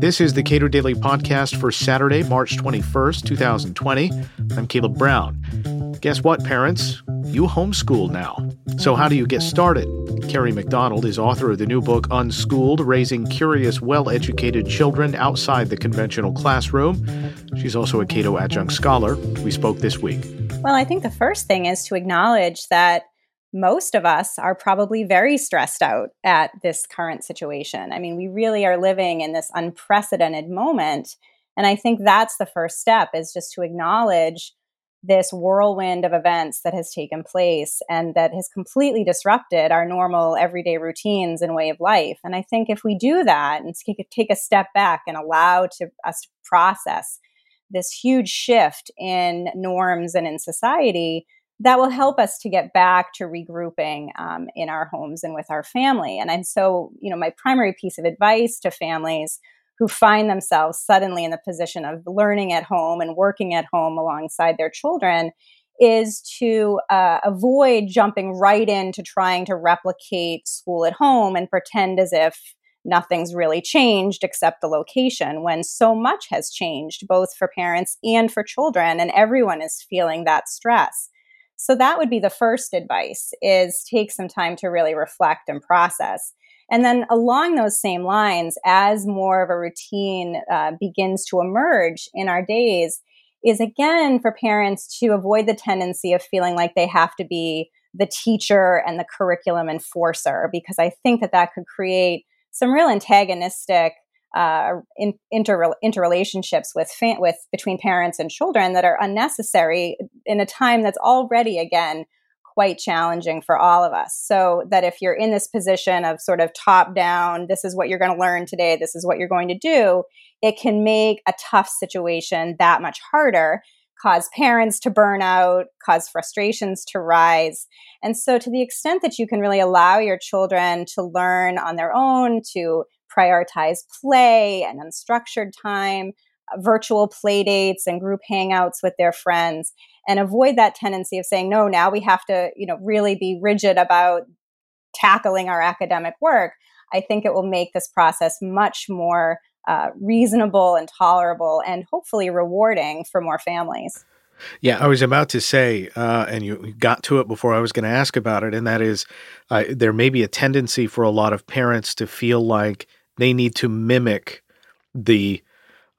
This is the Cato Daily Podcast for Saturday, March 21st, 2020. I'm Caleb Brown. Guess what, parents? You homeschool now. So, how do you get started? Kerry McDonald is author of the new book Unschooled Raising Curious, Well Educated Children Outside the Conventional Classroom. She's also a Cato adjunct scholar. We spoke this week. Well, I think the first thing is to acknowledge that most of us are probably very stressed out at this current situation. I mean, we really are living in this unprecedented moment. And I think that's the first step is just to acknowledge this whirlwind of events that has taken place and that has completely disrupted our normal everyday routines and way of life. And I think if we do that and take a step back and allow to us to process this huge shift in norms and in society, that will help us to get back to regrouping um, in our homes and with our family. And, so, you know, my primary piece of advice to families who find themselves suddenly in the position of learning at home and working at home alongside their children is to uh, avoid jumping right into trying to replicate school at home and pretend as if nothing's really changed except the location when so much has changed both for parents and for children and everyone is feeling that stress so that would be the first advice is take some time to really reflect and process. And then along those same lines, as more of a routine uh, begins to emerge in our days, is again for parents to avoid the tendency of feeling like they have to be the teacher and the curriculum enforcer, because I think that that could create some real antagonistic uh, in, inter interrelationships with with between parents and children that are unnecessary in a time that's already again quite challenging for all of us. So that if you're in this position of sort of top down, this is what you're going to learn today, this is what you're going to do, it can make a tough situation that much harder, cause parents to burn out, cause frustrations to rise. And so, to the extent that you can really allow your children to learn on their own, to prioritize play and unstructured time, virtual play dates and group hangouts with their friends and avoid that tendency of saying no now we have to you know really be rigid about tackling our academic work. I think it will make this process much more uh, reasonable and tolerable and hopefully rewarding for more families. Yeah, I was about to say, uh, and you got to it before I was going to ask about it, and that is uh, there may be a tendency for a lot of parents to feel like they need to mimic the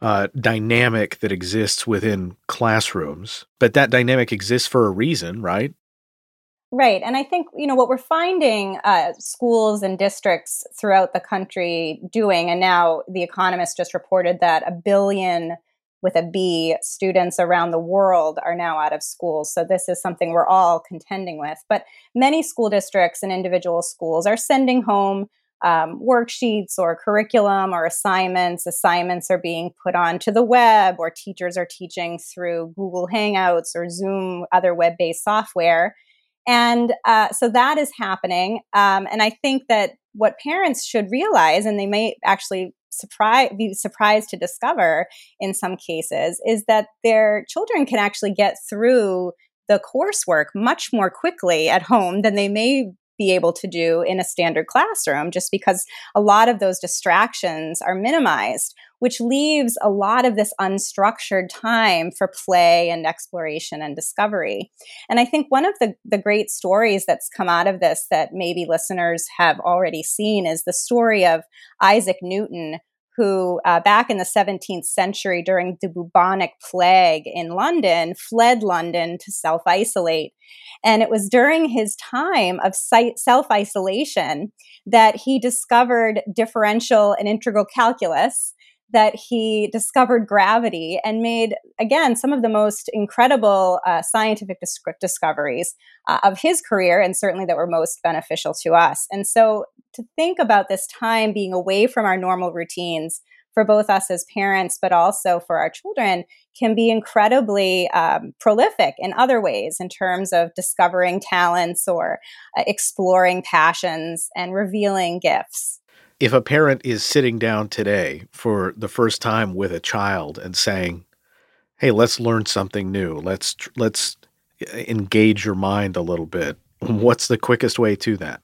uh, dynamic that exists within classrooms. But that dynamic exists for a reason, right? Right. And I think, you know, what we're finding uh, schools and districts throughout the country doing, and now The Economist just reported that a billion with a B students around the world are now out of school. So this is something we're all contending with. But many school districts and individual schools are sending home um, worksheets or curriculum or assignments. Assignments are being put onto the web, or teachers are teaching through Google Hangouts or Zoom, other web based software. And uh, so that is happening. Um, and I think that what parents should realize, and they may actually surprise, be surprised to discover in some cases, is that their children can actually get through the coursework much more quickly at home than they may be able to do in a standard classroom just because a lot of those distractions are minimized which leaves a lot of this unstructured time for play and exploration and discovery. And I think one of the, the great stories that's come out of this that maybe listeners have already seen is the story of Isaac Newton, who, uh, back in the 17th century during the bubonic plague in London, fled London to self isolate. And it was during his time of self isolation that he discovered differential and integral calculus that he discovered gravity and made, again, some of the most incredible uh, scientific dis- discoveries uh, of his career, and certainly that were most beneficial to us. And so to think about this time being away from our normal routines for both us as parents, but also for our children, can be incredibly um, prolific in other ways in terms of discovering talents or uh, exploring passions and revealing gifts if a parent is sitting down today for the first time with a child and saying, "Hey, let's learn something new. Let's let's engage your mind a little bit." What's the quickest way to that?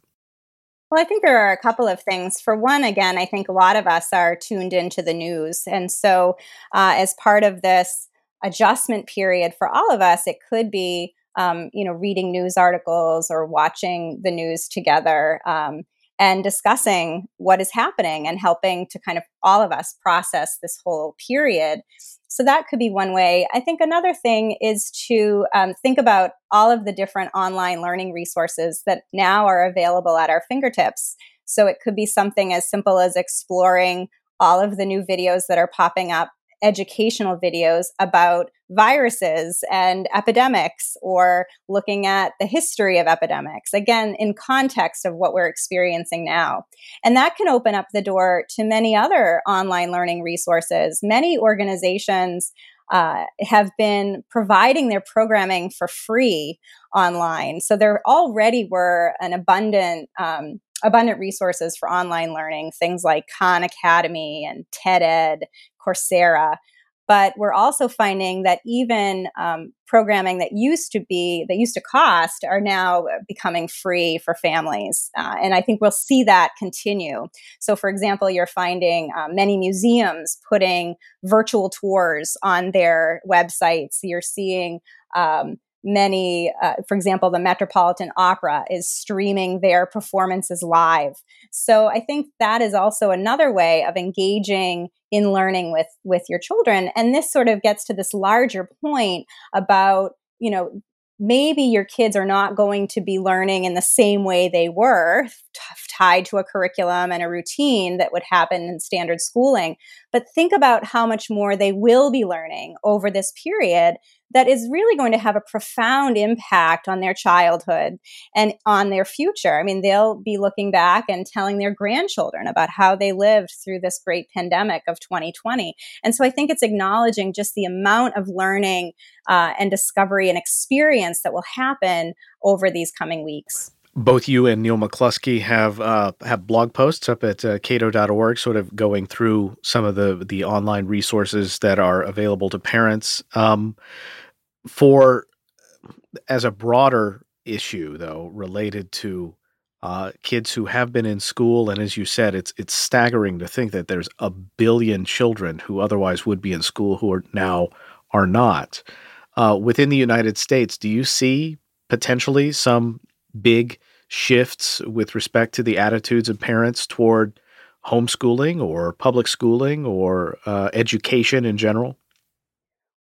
Well, I think there are a couple of things. For one, again, I think a lot of us are tuned into the news. And so, uh, as part of this adjustment period for all of us, it could be, um, you know, reading news articles or watching the news together. Um, and discussing what is happening and helping to kind of all of us process this whole period. So that could be one way. I think another thing is to um, think about all of the different online learning resources that now are available at our fingertips. So it could be something as simple as exploring all of the new videos that are popping up educational videos about viruses and epidemics or looking at the history of epidemics, again, in context of what we're experiencing now. And that can open up the door to many other online learning resources. Many organizations uh, have been providing their programming for free online. So there already were an abundant um, abundant resources for online learning, things like Khan Academy and TED Ed, Coursera. But we're also finding that even um, programming that used to be that used to cost are now becoming free for families, uh, and I think we'll see that continue. So, for example, you're finding uh, many museums putting virtual tours on their websites. You're seeing um, many, uh, for example, the Metropolitan Opera is streaming their performances live. So I think that is also another way of engaging in learning with with your children. And this sort of gets to this larger point about you know maybe your kids are not going to be learning in the same way they were t- tied to a curriculum and a routine that would happen in standard schooling but think about how much more they will be learning over this period that is really going to have a profound impact on their childhood and on their future. I mean, they'll be looking back and telling their grandchildren about how they lived through this great pandemic of 2020. And so I think it's acknowledging just the amount of learning uh, and discovery and experience that will happen over these coming weeks both you and Neil McCluskey have uh, have blog posts up at uh, cato.org, sort of going through some of the the online resources that are available to parents. Um, for as a broader issue, though, related to uh, kids who have been in school, and as you said, it's it's staggering to think that there's a billion children who otherwise would be in school who are now are not. Uh, within the United States, do you see potentially some big shifts with respect to the attitudes of parents toward homeschooling or public schooling or uh, education in general?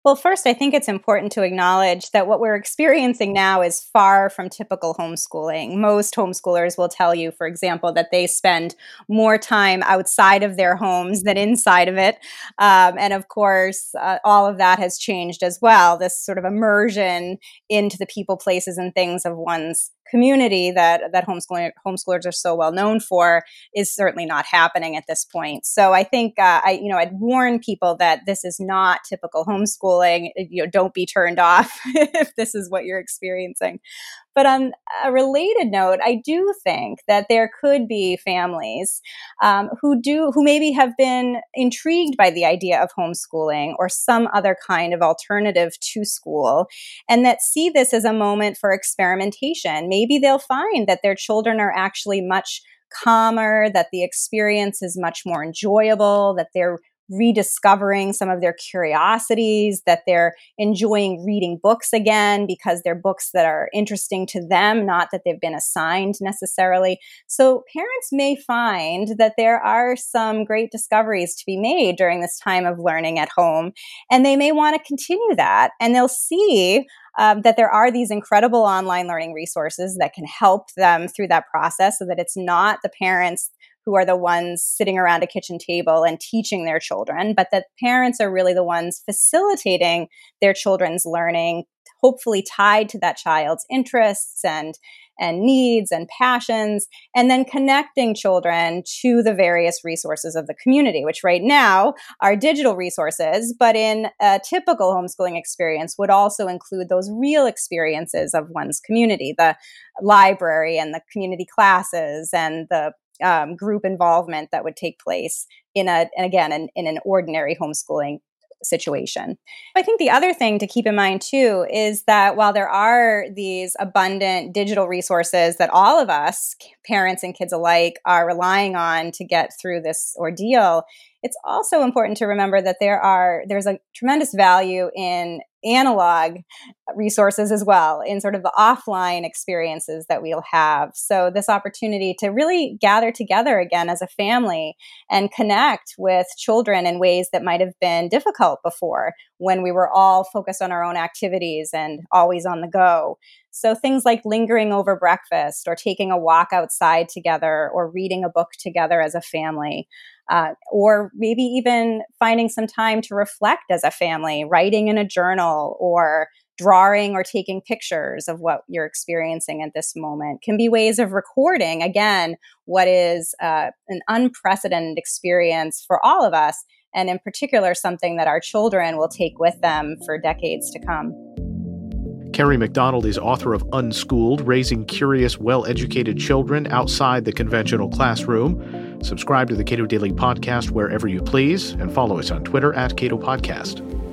Well, first, I think it's important to acknowledge that what we're experiencing now is far from typical homeschooling. Most homeschoolers will tell you, for example, that they spend more time outside of their homes than inside of it. Um, and of course, uh, all of that has changed as well. This sort of immersion into the people, places, and things of one's community that that homeschooling homeschoolers are so well known for is certainly not happening at this point. So I think uh, I you know I'd warn people that this is not typical homeschooling. You know, don't be turned off if this is what you're experiencing. But on a related note, I do think that there could be families um, who do who maybe have been intrigued by the idea of homeschooling or some other kind of alternative to school, and that see this as a moment for experimentation. Maybe they'll find that their children are actually much calmer, that the experience is much more enjoyable, that they're rediscovering some of their curiosities, that they're enjoying reading books again because they're books that are interesting to them, not that they've been assigned necessarily. So parents may find that there are some great discoveries to be made during this time of learning at home, and they may want to continue that. And they'll see um, that there are these incredible online learning resources that can help them through that process so that it's not the parents who are the ones sitting around a kitchen table and teaching their children, but that parents are really the ones facilitating their children's learning, hopefully tied to that child's interests and and needs and passions, and then connecting children to the various resources of the community, which right now are digital resources, but in a typical homeschooling experience would also include those real experiences of one's community, the library and the community classes and the um, group involvement that would take place in a, and again, in, in an ordinary homeschooling situation. I think the other thing to keep in mind too is that while there are these abundant digital resources that all of us, parents and kids alike, are relying on to get through this ordeal, it's also important to remember that there are there's a tremendous value in analog resources as well in sort of the offline experiences that we'll have. So this opportunity to really gather together again as a family and connect with children in ways that might have been difficult before when we were all focused on our own activities and always on the go. So things like lingering over breakfast or taking a walk outside together or reading a book together as a family uh, or maybe even finding some time to reflect as a family, writing in a journal or drawing or taking pictures of what you're experiencing at this moment can be ways of recording, again, what is uh, an unprecedented experience for all of us, and in particular, something that our children will take with them for decades to come. Kerry McDonald is author of Unschooled Raising Curious, Well Educated Children Outside the Conventional Classroom. Subscribe to the Cato Daily Podcast wherever you please and follow us on Twitter at Cato Podcast.